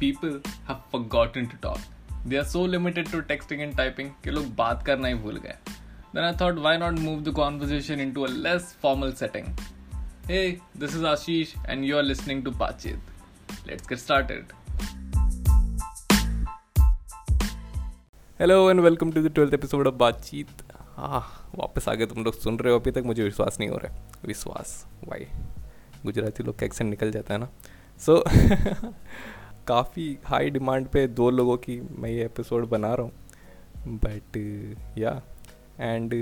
people have forgotten to talk. They are so limited to texting and typing कि लोग बात करना ही भूल गए. Then I thought, why not move the conversation into a less formal setting? Hey, this is Ashish, and you are listening to Pachit. Let's get started. Hello and welcome to the twelfth episode of Baatcheet हाँ वापस आ गए तुम लोग सुन रहे हो अभी तक मुझे विश्वास नहीं हो रहा है विश्वास वाई गुजराती लोग का एक्सेंट निकल जाता है ना सो so, काफ़ी हाई डिमांड पे दो लोगों की मैं ये एपिसोड बना रहा हूँ। बट या एंड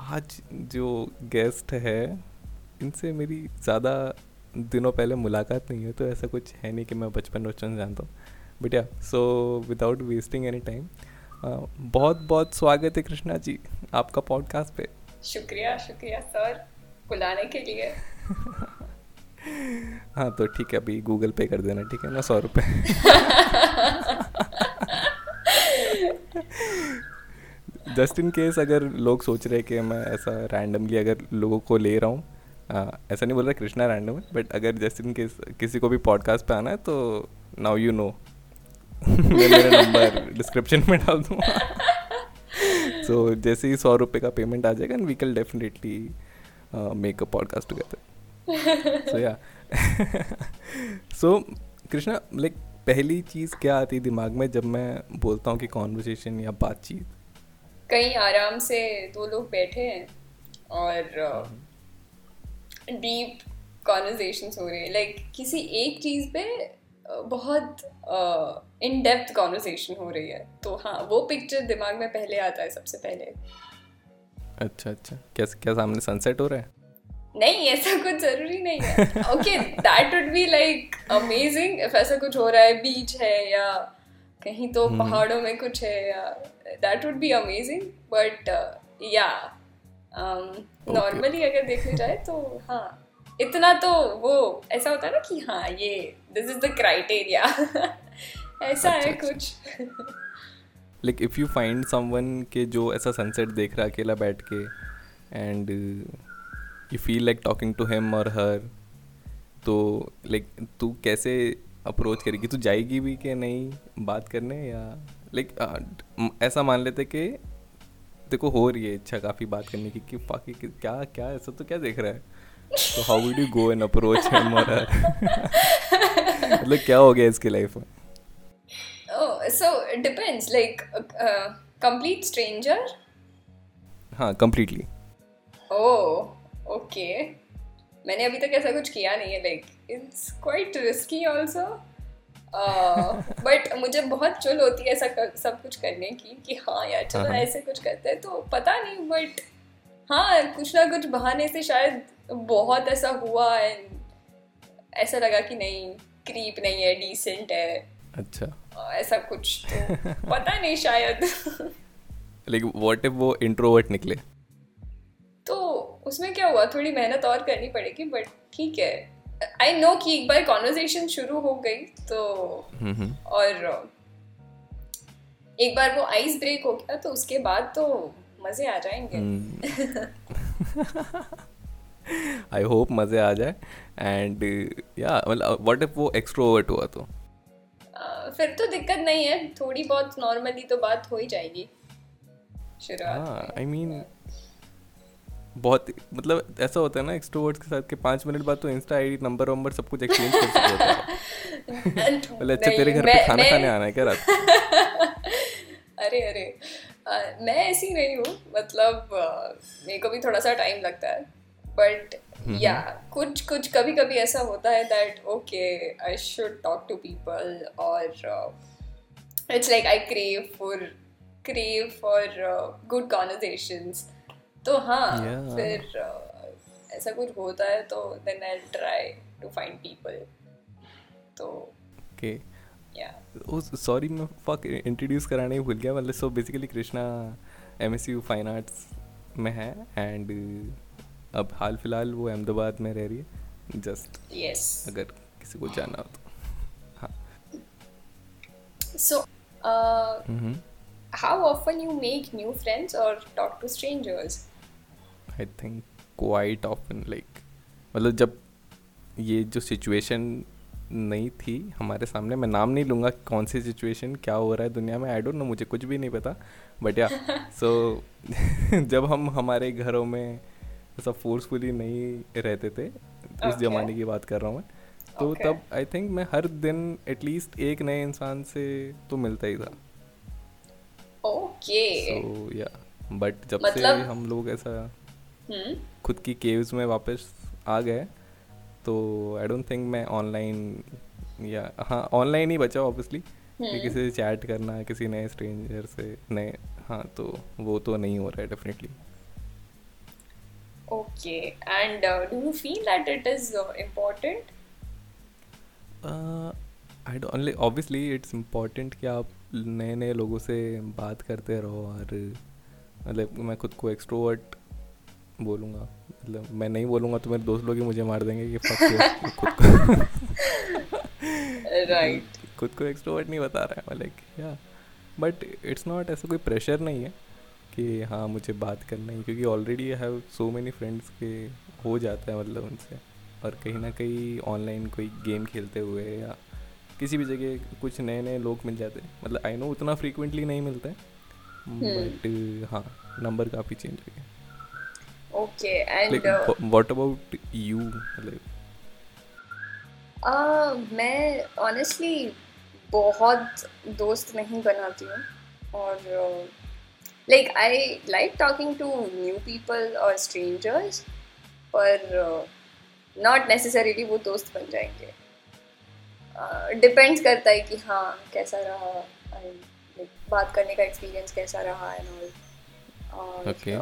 आज जो गेस्ट है इनसे मेरी ज़्यादा दिनों पहले मुलाकात नहीं हुई तो ऐसा कुछ है नहीं कि मैं बचपन बचपन जानता हूँ। But yeah so without wasting any time बहुत बहुत स्वागत है कृष्णा जी आपका पॉडकास्ट पे। शुक्रिया शुक्रिया सर। बुलाने के लिए। हाँ तो ठीक है अभी गूगल पे कर देना ठीक है ना सौ रुपये जस्ट इन केस अगर लोग सोच रहे कि मैं ऐसा रैंडमली अगर लोगों को ले रहा हूँ ऐसा नहीं बोल रहा कृष्णा रैंडम है बट अगर जस्ट इन केस किसी को भी पॉडकास्ट पे आना है तो नाउ यू नो मैं मेरा नंबर डिस्क्रिप्शन में डाल दूँगा सो so, जैसे ही सौ रुपये का पेमेंट आ जाएगा and we can definitely make a podcast together so yeah so Krishna like पहली चीज़ क्या आती दिमाग में जब मैं बोलता हूँ कि कॉन्वर्सेशन या बातचीत? कहीं आराम से दो लोग बैठे हैं और डीप uh, कॉन्वर्जेशन हो रहे हैं। लाइक किसी एक चीज़ पे बहुत इन डेप्थ कॉन्वर्सेशन हो रही है। तो हाँ वो पिक्चर दिमाग में पहले आता है सबसे पहले। अच्छा अच्छा। क्या क्या सामने सनसेट हो रहा है? नहीं ऐसा कुछ ज़रूरी नहीं है। Okay that would be like amazing if ऐसा कुछ हो रहा है बीच है या कहीं तो हम्म। पहाड़ों में कुछ है yeah that would be amazing but yeah normally अगर देखने जाए तो हाँ इतना तो वो ऐसा होता है ना कि हाँ ये दिस इज़ द क्राइटेरिया ऐसा है अच्छा, कुछ। Like if you find someone के जो ऐसा सनसेट देख रहा अकेला बैठ के and you feel like talking to him और हर तो लाइक तू कैसे अप्रोच करेगी? तू जाएगी भी कि नहीं बात करने या लाइक like, ऐसा मान लेते कि देखो हो रही है इच्छा काफ़ी बात करने की कि बाकी क्या क्या ऐसा तो क्या देख रहा है? तो how would you go and approach him और मतलब क्या हो गया इसकी लाइफ में? So depends like complete stranger हाँ कंप्लीटली ओह ओके मैंने अभी तक ऐसा कुछ किया नहीं है like it's quite risky also but मुझे बहुत चुल होती है ऐसा सब कुछ करने की कि हाँ यार चलो हाँ, हाँ। ऐसे कुछ करते हैं तो पता नहीं बट हाँ कुछ ना कुछ बहाने से शायद बहुत ऐसा हुआ एंड ऐसा लगा कि नहीं क्रीप नहीं है डिसेंट है। अच्छा। ऐसा कुछ तो पता नहीं शायद। लेकिन व्हाट इफ़ वो इंट्रोवर्ट निकले? उसमें क्या हुआ? थोड़ी मेहनत और करनी पड़ेगी बट ठीक है। आई नो कि एक बार कॉन्वर्जेशन शुरू हो गई तो और एक बार वो आइस ब्रेक हो गया तो उसके बाद तो मज़े आ जाएँगे। हम्म। आई होप मज़े आ जाए। एंड या मतलब व्हाट इफ़ वो एक्सट्रोवर्ट हुआ तो? फिर तो दिक्कत नहीं है। थोड़ी बहुत नॉर्मली तो बात हो ही जाएगी। शुरुआत आई मीन बहुत मतलब ऐसा होता है ना एक्सट्रोवर्ट्स के साथ कि पाँच मिनट बाद तो इंस्टा आईडी नंबर वंबर सब कुछ एक्सचेंज कर सकते है। मतलब अच्छा तेरे घर पे खाना खाने आना है क्या रात अरे अरे आ, मैं ऐसी नहीं हूँ मतलब मेरे को भी थोड़ा सा टाइम लगता है। बट या mm-hmm. कुछ कुछ कभी कभी ऐसा होता है that okay I should talk to people और it's like I crave for crave for good conversations तो हाँ yeah. फिर uh, ऐसा कुछ होता है तो then I try to find people तो ओके सॉरी मैं फक इंट्रोड्यूस कराने ही भूल गया मतलब so basically Krishna M S U fine arts में है एंड अब हाल फ़िलहाल वो अहमदाबाद में रह रही है जस्ट yes. अगर किसी को जाना हो तो। हाँ। So how often you make new friends or talk to strangers? I think quite often like मतलब जब ये जो सिचुएशन नहीं थी हमारे सामने मैं नाम नहीं लूँगा कौन सी सिचुएशन क्या हो रहा है दुनिया में आई डोंट नो मुझे कुछ भी नहीं पता बट या सो जब हम हमारे घरों में ऐसा फोर्सफुली नहीं रहते थे okay. उस जमाने की बात कर रहा हूँ मैं तो okay. तब आई थिंक मैं हर दिन एटलीस्ट एक नए इंसान से तो मिलता ही था ओके सो या बट जब मतलब... से हम लोग ऐसा hmm? खुद की केव्स में वापस आ गए तो आई डोंट थिंक मैं ऑनलाइन या हाँ ऑनलाइन ही बचा ऑब्वियसली हम्म। किसी से चैट करना किसी नए स्ट्रेंजर से नए हाँ तो वो तो नहीं हो रहा है definitely okay and do you feel that it is important I don't obviously it's important कि आप नए नए लोगों से बात करते रहो और मतलब मैं खुद को एक्सट्रोवर्ट बोलूँगा। मतलब मैं नहीं बोलूँगा तो मेरे दोस्त लोग ही मुझे मार देंगे कि फक खुद को। राइट खुद को एक्सट्रोवर्ट नहीं बता रहा है लाइक या बट इट्स नॉट ऐसा कोई प्रेशर नहीं है कि हाँ मुझे बात करना है क्योंकि already I have so many friends के हो जाता है मतलब उनसे। और कहीं ना कहीं ऑनलाइन कोई गेम खेलते हुए या किसी भी जगह कुछ नए नए लोग मिल जाते हैं। मतलब आई नो उतना फ्रीक्वेंटली नहीं मिलता है बट। हाँ नंबर काफ़ी चेंज हो गया। Okay and like, uh, what about you? Like uh, मैं honestly बहुत दोस्त नहीं बनाती हूँ और like I like talking to new people और स्ट्रेंजर्स पर नॉट नेसेसरीली वो दोस्त बन जाएँगे। डिपेंड्स uh, करता है कि हाँ कैसा रहा like, बात करने का एक्सपीरियंस कैसा रहा and all okay.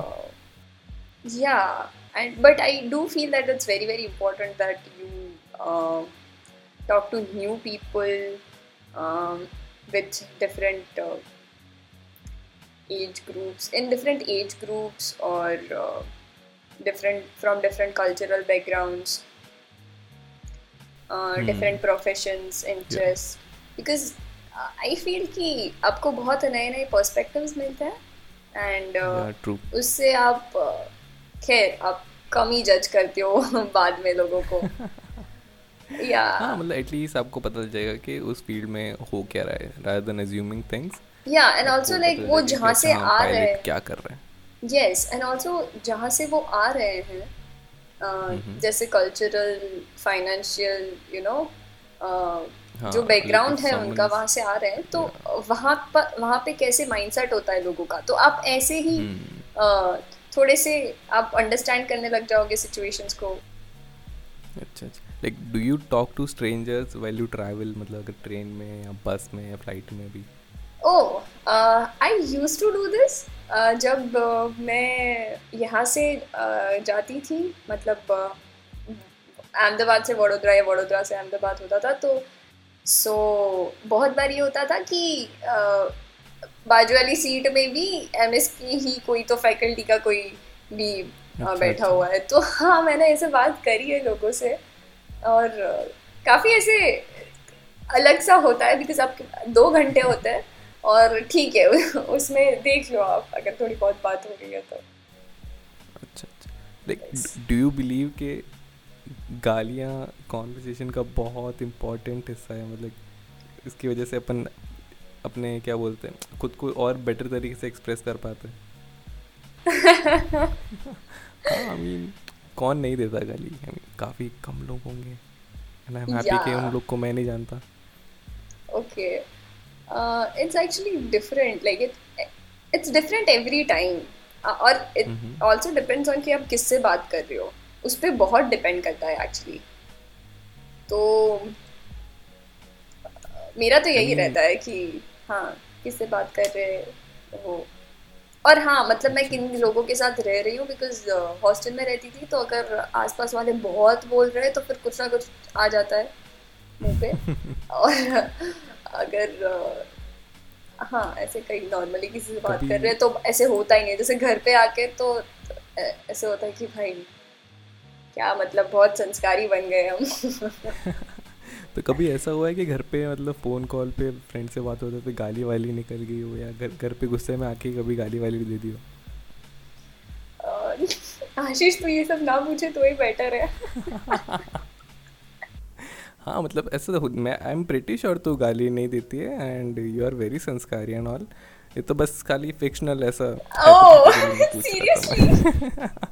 Uh, yeah and but i do feel that it's very very important that you uh, talk to new people um, with different uh, age groups in different age groups or uh, different from different cultural backgrounds uh, hmm. different professions interests yeah. because I feel कि आपको बहुत नए नए perspectives मिलते हैं and uh, उससे आप uh, खैर आप कम ही जज करते हो बाद में लोगों को। या हाँ मतलब एटलीस्ट आपको पता चल जाएगा कि उस फ़ील्ड में हो क्या रहा है रादर देन अज्यूमिंग थिंग्स या एंड आल्सो लाइक वो जहाँ से हाँ, आ रहे हैं। क्या कर रहे हैं। यस एंड आल्सो जहाँ से वो आ रहे हैं uh, जैसे कल्चरल फाइनेंशियल यू नो जो बैकग्राउंड है उनका वहाँ से आ रहे हैं तो वहाँ पर वहाँ पे कैसे माइंडसेट होता है लोगों का? तो आप ऐसे ही uh, थोड़े से आप अंडरस्टैंड करने लग जाओगे सिचुएशंस को। अच्छा अच्छा। Like do you talk to strangers while you travel मतलब अगर ट्रेन में या बस में या फ़्लाइट में भी? ओह I use to do this जब uh, मैं यहाँ से uh, जाती थी मतलब अहमदाबाद uh, से वडोदरा या वडोदरा से अहमदाबाद होता था तो सो so, बहुत बार ये होता था कि uh, बाजू वाली सीट में भी एम की ही कोई तो फैकल्टी का कोई भी अच्छा, बैठा अच्छा। हुआ है। तो हाँ मैंने ऐसे बात करी है लोगों से और काफ़ी ऐसे अलग सा होता है बिकॉज़ आपके दो घंटे होते हैं और ठीक है उसमें देख लो आप अगर थोड़ी बहुत बात हो रही है तो। अच्छा अच्छा। डू यू बिलीव के गालियाँ कॉन्वर्सेशन का बहुत इम्पोर्टेंट हिस्सा है? मतलब इसकी वजह से अपन अपने क्या बोलते हैं खुद को और बेटर तरीके से एक्सप्रेस कर पाते हैं। हाँ आई मीन कौन नहीं देता गाली? आई मीन काफ़ी कम लोग होंगे। एंड आई एम हैप्पी कि उन लोग को मैं नहीं जानता। Okay it's actually different like it it's different every time और इट आल्सो डिपेंड्स ऑन कि आप किससे बात कर रहे हो। उस पर बहुत डिपेंड करता है एक्चुअली तो मेरा तो यही रहता है कि हाँ किससे बात कर रहे हो। और हाँ मतलब मैं किन लोगों के साथ रह रही हूँ बिकॉज़ हॉस्टल में रहती थी तो अगर आसपास वाले बहुत बोल रहे हैं तो फिर कुछ ना कुछ आ जाता है मुँह पे। और अगर हाँ ऐसे कहीं नॉर्मली किसी से बात कर रहे हैं तो ऐसे होता ही नहीं। जैसे घर पे आके तो ऐसे होता है कि भाई क्या मतलब बहुत संस्कारी बन गए हम। तो कभी ऐसा हुआ है कि घर पे मतलब फ़ोन कॉल पे फ्रेंड से बात होते तो गाली वाली निकल गई हो या घर घर पे गुस्से में आके कभी गाली वाली दे दी हो? आशीष तो ये सब ना पूछे तो ही बेटर है। हाँ मतलब ऐसा तो मैं आई एम प्रिटी श्योर तू गाली नहीं देती है and you are very sanskari and all ये तो बस खाली फिक्शनल ऐसा सीरियसली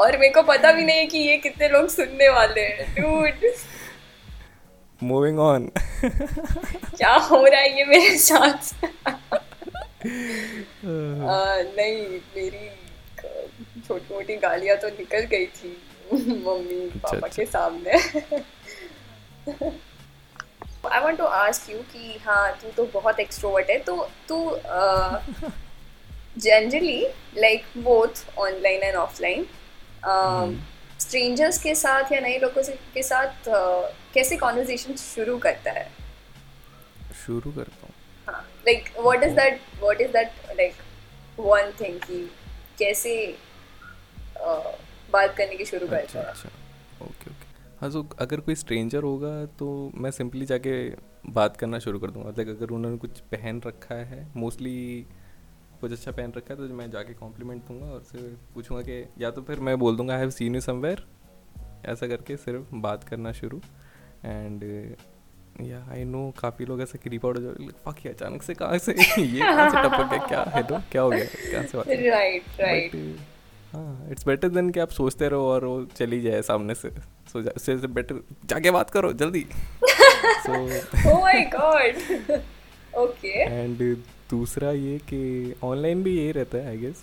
और मेरे को पता भी नहीं है कि ये कितने लोग सुनने वाले हैं। डूड मूविंग ऑन क्या हो रहा है ये मेरे साथ? नहीं मेरी छोटी मोटी गालियाँ तो निकल गई थी मम्मी अच्छा, पापा अच्छा। के सामने। I want to ask you कि हाँ तू तो बहुत एक्सट्रोवर्ट है तो तू generally like both online and offline strangers के साथ या नए लोगों से के साथ uh, कैसे कॉन्वर्सेशन शुरू करता है? शुरू करता हूँ। हाँ like what is that what is that like one thing कि कैसे uh, बात करने की शुरू अच्छा करता है? अच्छा। ओके ओके हाँ तो अगर कोई स्ट्रेंजर होगा तो मैं सिंपली जाके बात करना शुरू कर दूँगा। लाइक अगर उन्होंने कुछ पहन रखा है मोस्टली कुछ अच्छा पहन रखा है तो मैं जाके कॉम्प्लीमेंट दूँगा और उससे पूछूँगा कि या तो फिर मैं बोल दूँगा I have seen you somewhere ऐसा करके सिर्फ़ बात करना शुरू। एंड या आई नो काफ़ी लोग ऐसे क्रीप आउट हो जाए फक ये अचानक से कहाँ से? ये कहाँ से टपक गया? क्या हेलो क्या हो गया? कहाँ से बात राइट राइट हाँ इट्स बेटर देन कि आप सोचते रहो और वो चली जाए सामने से। सो उससे बेटर जाके बात करो जल्दी। So oh my god okay and दूसरा ये कि ऑनलाइन भी यही रहता है आई गेस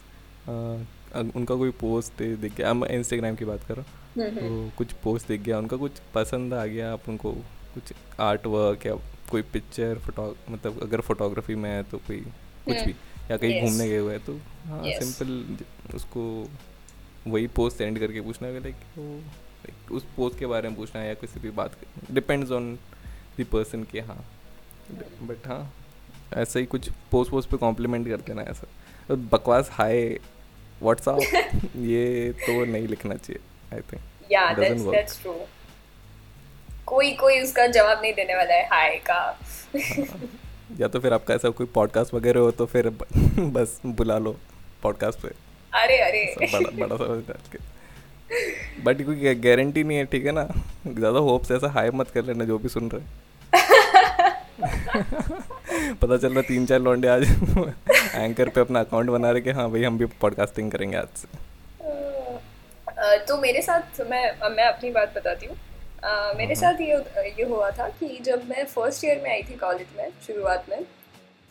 उनका कोई पोस्ट दिख गया मैं इंस्टाग्राम की बात कर रहा हूँ। तो कुछ पोस्ट दिख गया उनका कुछ पसंद आ गया आप उनको कुछ आर्ट वर्क या कोई पिक्चर फ़ोटो मतलब अगर फोटोग्राफी में है तो कोई कुछ हम्म, भी या कहीं घूमने गए हुए हैं तो हाँ सिंपल उसको वही पोस्ट सेंड करके पूछना है लाइक लाइक उस पोस्ट के बारे में पूछना है या किसी भी बात डिपेंड्स ऑन द पर्सन के हाँ। बट हाँ। ऐसा ही कुछ पोस्ट पोस्ट पे कॉम्प्लीमेंट कर देना ऐसा। तो बकवास हाय व्हाट्सअप ये तो नहीं लिखना चाहिए आई थिंक या दैट्स दैट्स ट्रू कोई कोई उसका जवाब नहीं देने वाला है हाय का। या तो फिर आपका ऐसा कोई पॉडकास्ट वगैरह हो तो फिर बस बुला लो पॉडकास्ट पे। अरे अरे। बड़ा बड़ा सा डाल के। बट कोई गारंटी नहीं है ठीक है ना? ज़्यादा होप्स ऐसा हाई मत कर लेना जो भी सुन रहे पता चल रहा तीन चार लौंडे आज एंकर पे अपना अकाउंट बना रहे कि हाँ भाई हम भी पॉडकास्टिंग करेंगे आज से। तो मेरे साथ मैं मैं अपनी बात बताती हूँ। मेरे साथ ये ये हुआ था कि जब मैं फ़र्स्ट ईयर में आई थी कॉलेज में शुरुआत में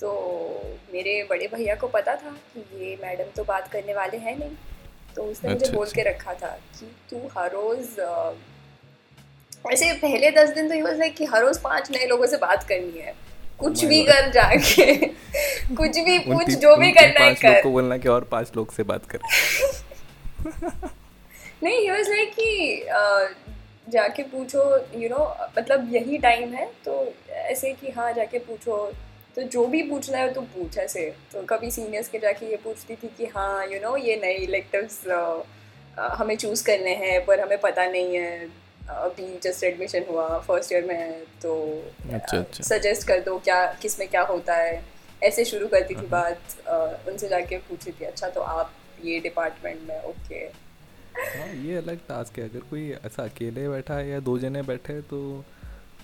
तो मेरे बड़े भैया को पता था कि ये मैडम तो बात करने वाले हैं नहीं। तो उसने मुझे अच्छा, बोल अच्छा। के रखा था कि तू हर रोज़ ऐसे पहले दस दिन तो ये वाज लाइक कि हर रोज़ पाँच नए लोगों से बात करनी है। कुछ भी कर जाके। कुछ भी पूछ जो भी करना है कर। को बोलना कि और पाँच लोग से बात कर। नहीं ही वाज लाइक कि जाके पूछो यू नो मतलब यही टाइम है तो ऐसे कि हाँ जाके पूछो। तो जो भी पूछना है तो पूछ ऐसे। तो कभी सीनियर्स के जाके ये पूछती थी कि हाँ यू नो ये नए इलेक्टिव्स हमें चूज़ करने हैं पर हमें पता नहीं है। अभी जस्ट एडमिशन हुआ फ़र्स्ट ईयर में है तो अच्छा, अच्छा। सजेस्ट कर दो क्या किसमें क्या होता है। ऐसे शुरू करती थी बात उनसे जाके पूछी थी अच्छा तो आप ये डिपार्टमेंट में ओके हाँ ये अलग टास्क है। अगर कोई ऐसा अकेले बैठा है या दो जने बैठे तो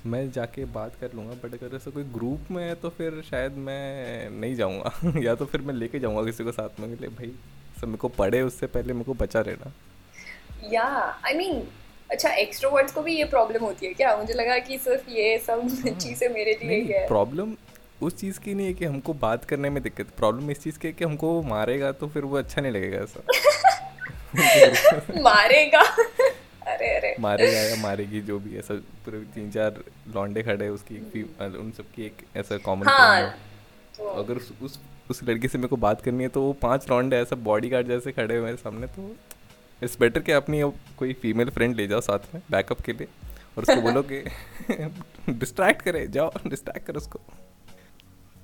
मैं जाके बात कर लूँगा। बट अगर ऐसा कोई ग्रुप में है तो फिर शायद मैं नहीं जाऊँगा। या तो फिर मैं लेके जाऊँगा किसी को साथ में कि ले भाई सब मेरे को पढ़े उससे पहले मेरे को बचा रहना। या आई मीन अच्छा एक्सट्रोवर्ट्स को भी ये प्रॉब्लम होती है क्या? मुझे लगा कि सिर्फ़ ये सब चीज़ें मेरे लिए ही है। प्रॉब्लम उस चीज़ की नहीं है कि हमको बात करने में दिक्कत प्रॉब्लम इस चीज़ की है कि हमको मारेगा तो फिर वो अच्छा नहीं लगेगा ऐसा। मारेगा? अरे अरे। मारेगा या मारेगी जो भी ऐसा पूरे तीन चार लौंडे खड़े हैं उसकी फी- उन सबकी एक ऐसा कॉमन हाँ तो अगर उस, उस लड़की से मेरे को बात करनी है तो वो पाँच लौंडे ऐसा बॉडी गार्ड जैसे खड़े हुए मेरे सामने तो इट्स बेटर कि अपनी अब कोई फीमेल फ्रेंड ले जाओ साथ में बैकअप के लिए और उसको बोलो कि डिस्ट्रैक्ट करे जाओ डिस्ट्रैक्ट करो उसको।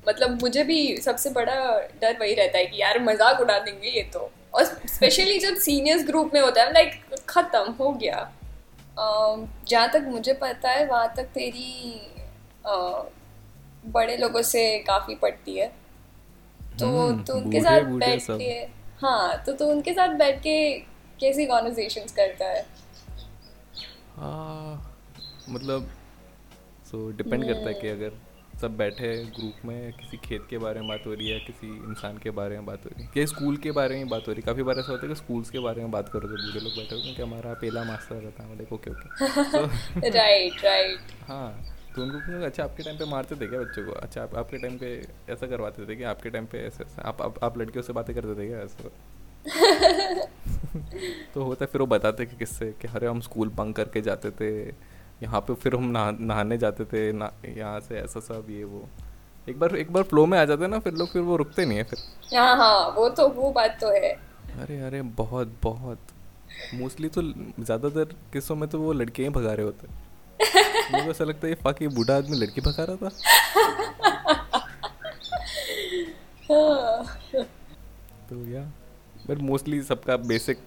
मतलब मुझे भी सबसे बड़ा डर वही रहता है कि यार मज़ाक उड़ा देंगे ये तो। और स्पेशली जब सीनियर्स ग्रुप में होता है लाइक खत्म हो गया। जहाँ तक मुझे पता है वहाँ तक तेरी अ, बड़े लोगों से काफ़ी पड़ती है। तो हम्म, तो उनके साथ बैठ के हाँ तो तो उनके साथ बैठ के कैसी कॉन्वर्सेशंस करता है? हाँ मतलब सो डिपेंड करता है कि अगर सब बैठे ग्रुप में किसी खेत के बारे में बात हो रही है किसी इंसान के बारे में बात हो रही है कि स्कूल के बारे में बात हो रही है। काफ़ी बार ऐसा होता है कि स्कूल्स के बारे में बात करो तो बूढ़े लोग बैठे हैं कि हमारा पहला मास्टर रहता है like okay okay right right हाँ तो उनको क्यों अच्छा आपके टाइम पे मारते थे क्या बच्चों को? अच्छा आप, आपके टाइम पे ऐसा करवाते थे कि आपके टाइम पे ऐसे ऐसा आप आप, आप लड़कियों से बातें करते थे क्या? ऐसा तो होता है फिर वो बताते कि किससे कि अरे हम स्कूल बंक करके जाते थे यहाँ पे फिर हम नहा नहाने जाते थे ना यहाँ से ऐसा सब ये वो। एक बार एक बार फ्लो में आ जाते ना फिर लोग फिर वो रुकते नहीं है फिर। हाँ हाँ वो तो वो बात तो है। अरे अरे बहुत बहुत। मोस्टली तो ज़्यादातर किस्सों में तो वो लड़के ही भगा रहे होते को ऐसा लगता है ये फाक बूढ़ा आदमी लड़की भगा रहा था। तो या। बट मोस्टली सबका बेसिक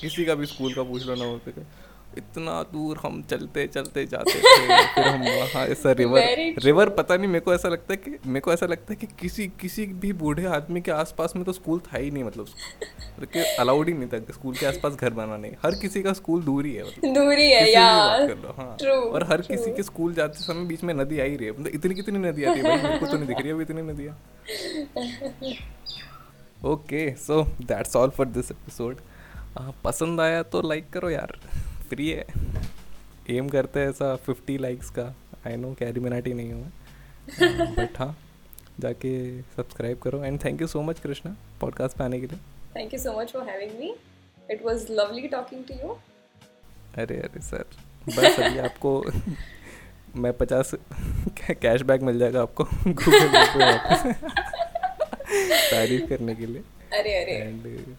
किसी का भी स्कूल का पूछ लो ना होते थे इतना दूर हम चलते चलते जाते थे फिर हम वहाँ ऐसा रिवर रिवर पता नहीं मेरे को ऐसा लगता है कि मेरे को ऐसा लगता है कि किसी किसी भी बूढ़े आदमी के आसपास में तो स्कूल था ही नहीं मतलब। कि अलाउड ही नहीं था स्कूल के आसपास घर बनाने हर किसी का स्कूल दूर ही है मतलब। दूरी है यार। लो, हाँ। और हर किसी के स्कूल जाते समय बीच में नदी आ ही रही है। मतलब इतनी कितनी नदी आती है भाई मेरे को तो नहीं दिख रही है इतनी नदियाँ। Okay so that's all for this episode पसंद आया तो लाइक करो यार। फ्री है। एम करते हैं ऐसा फिफ्टी लाइक्स का। आई नो कैरी मिनाटी नहीं हूँ बट हाँ जाके सब्सक्राइब करो। And thank you so much Krishna podcast पे आने के लिए। Thank you so much for having me it was lovely talking to you अरे अरे सर बस अभी आपको मैं पचास कैशबैक मिल जाएगा आपको गूगल पे तारीफ़ करने के लिए। अरे अरे। एंड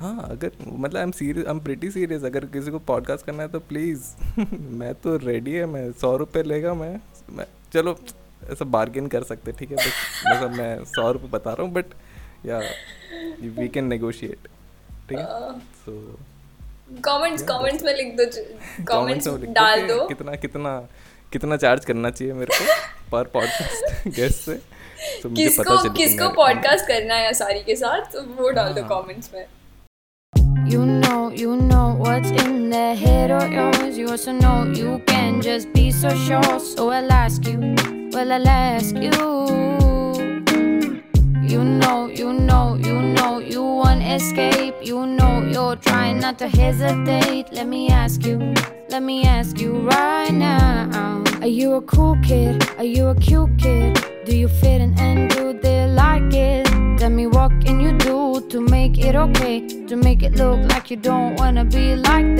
हाँ अगर मतलब I am serious I am pretty serious अगर किसी को पॉडकास्ट करना है तो प्लीज़ मैं तो रेडी है मैं सौ रुपये लेगा मैं मैं चलो ऐसा बार्गेन कर सकते ठीक है बस मतलब मैं सौ रुपये बता रहा हूँ बट या वी कैन नेगोशिएट ठीक है? सो कमेंट्स कमेंट्स में लिख दो कमेंट्स डाल दो। कितना कितना कितना चार्ज करना चाहिए मेरे को पर पॉडकास्ट गेस्ट से। तो किसको किसको पॉडकास्ट करना है सारी के साथ तो वो डाल दो कमेंट्स में You know, you know what's in the head of yours. You also know you can just be so sure. So I'll ask you, well, I'll ask you. You know, you know, you know you want escape. You know you're trying not to hesitate. Let me ask you, let me ask you right now. Are you a cool kid? Are you a cute kid? Do you fit in and do they like it? Tell me what can you do to make it okay? To make it look like you don't wanna be like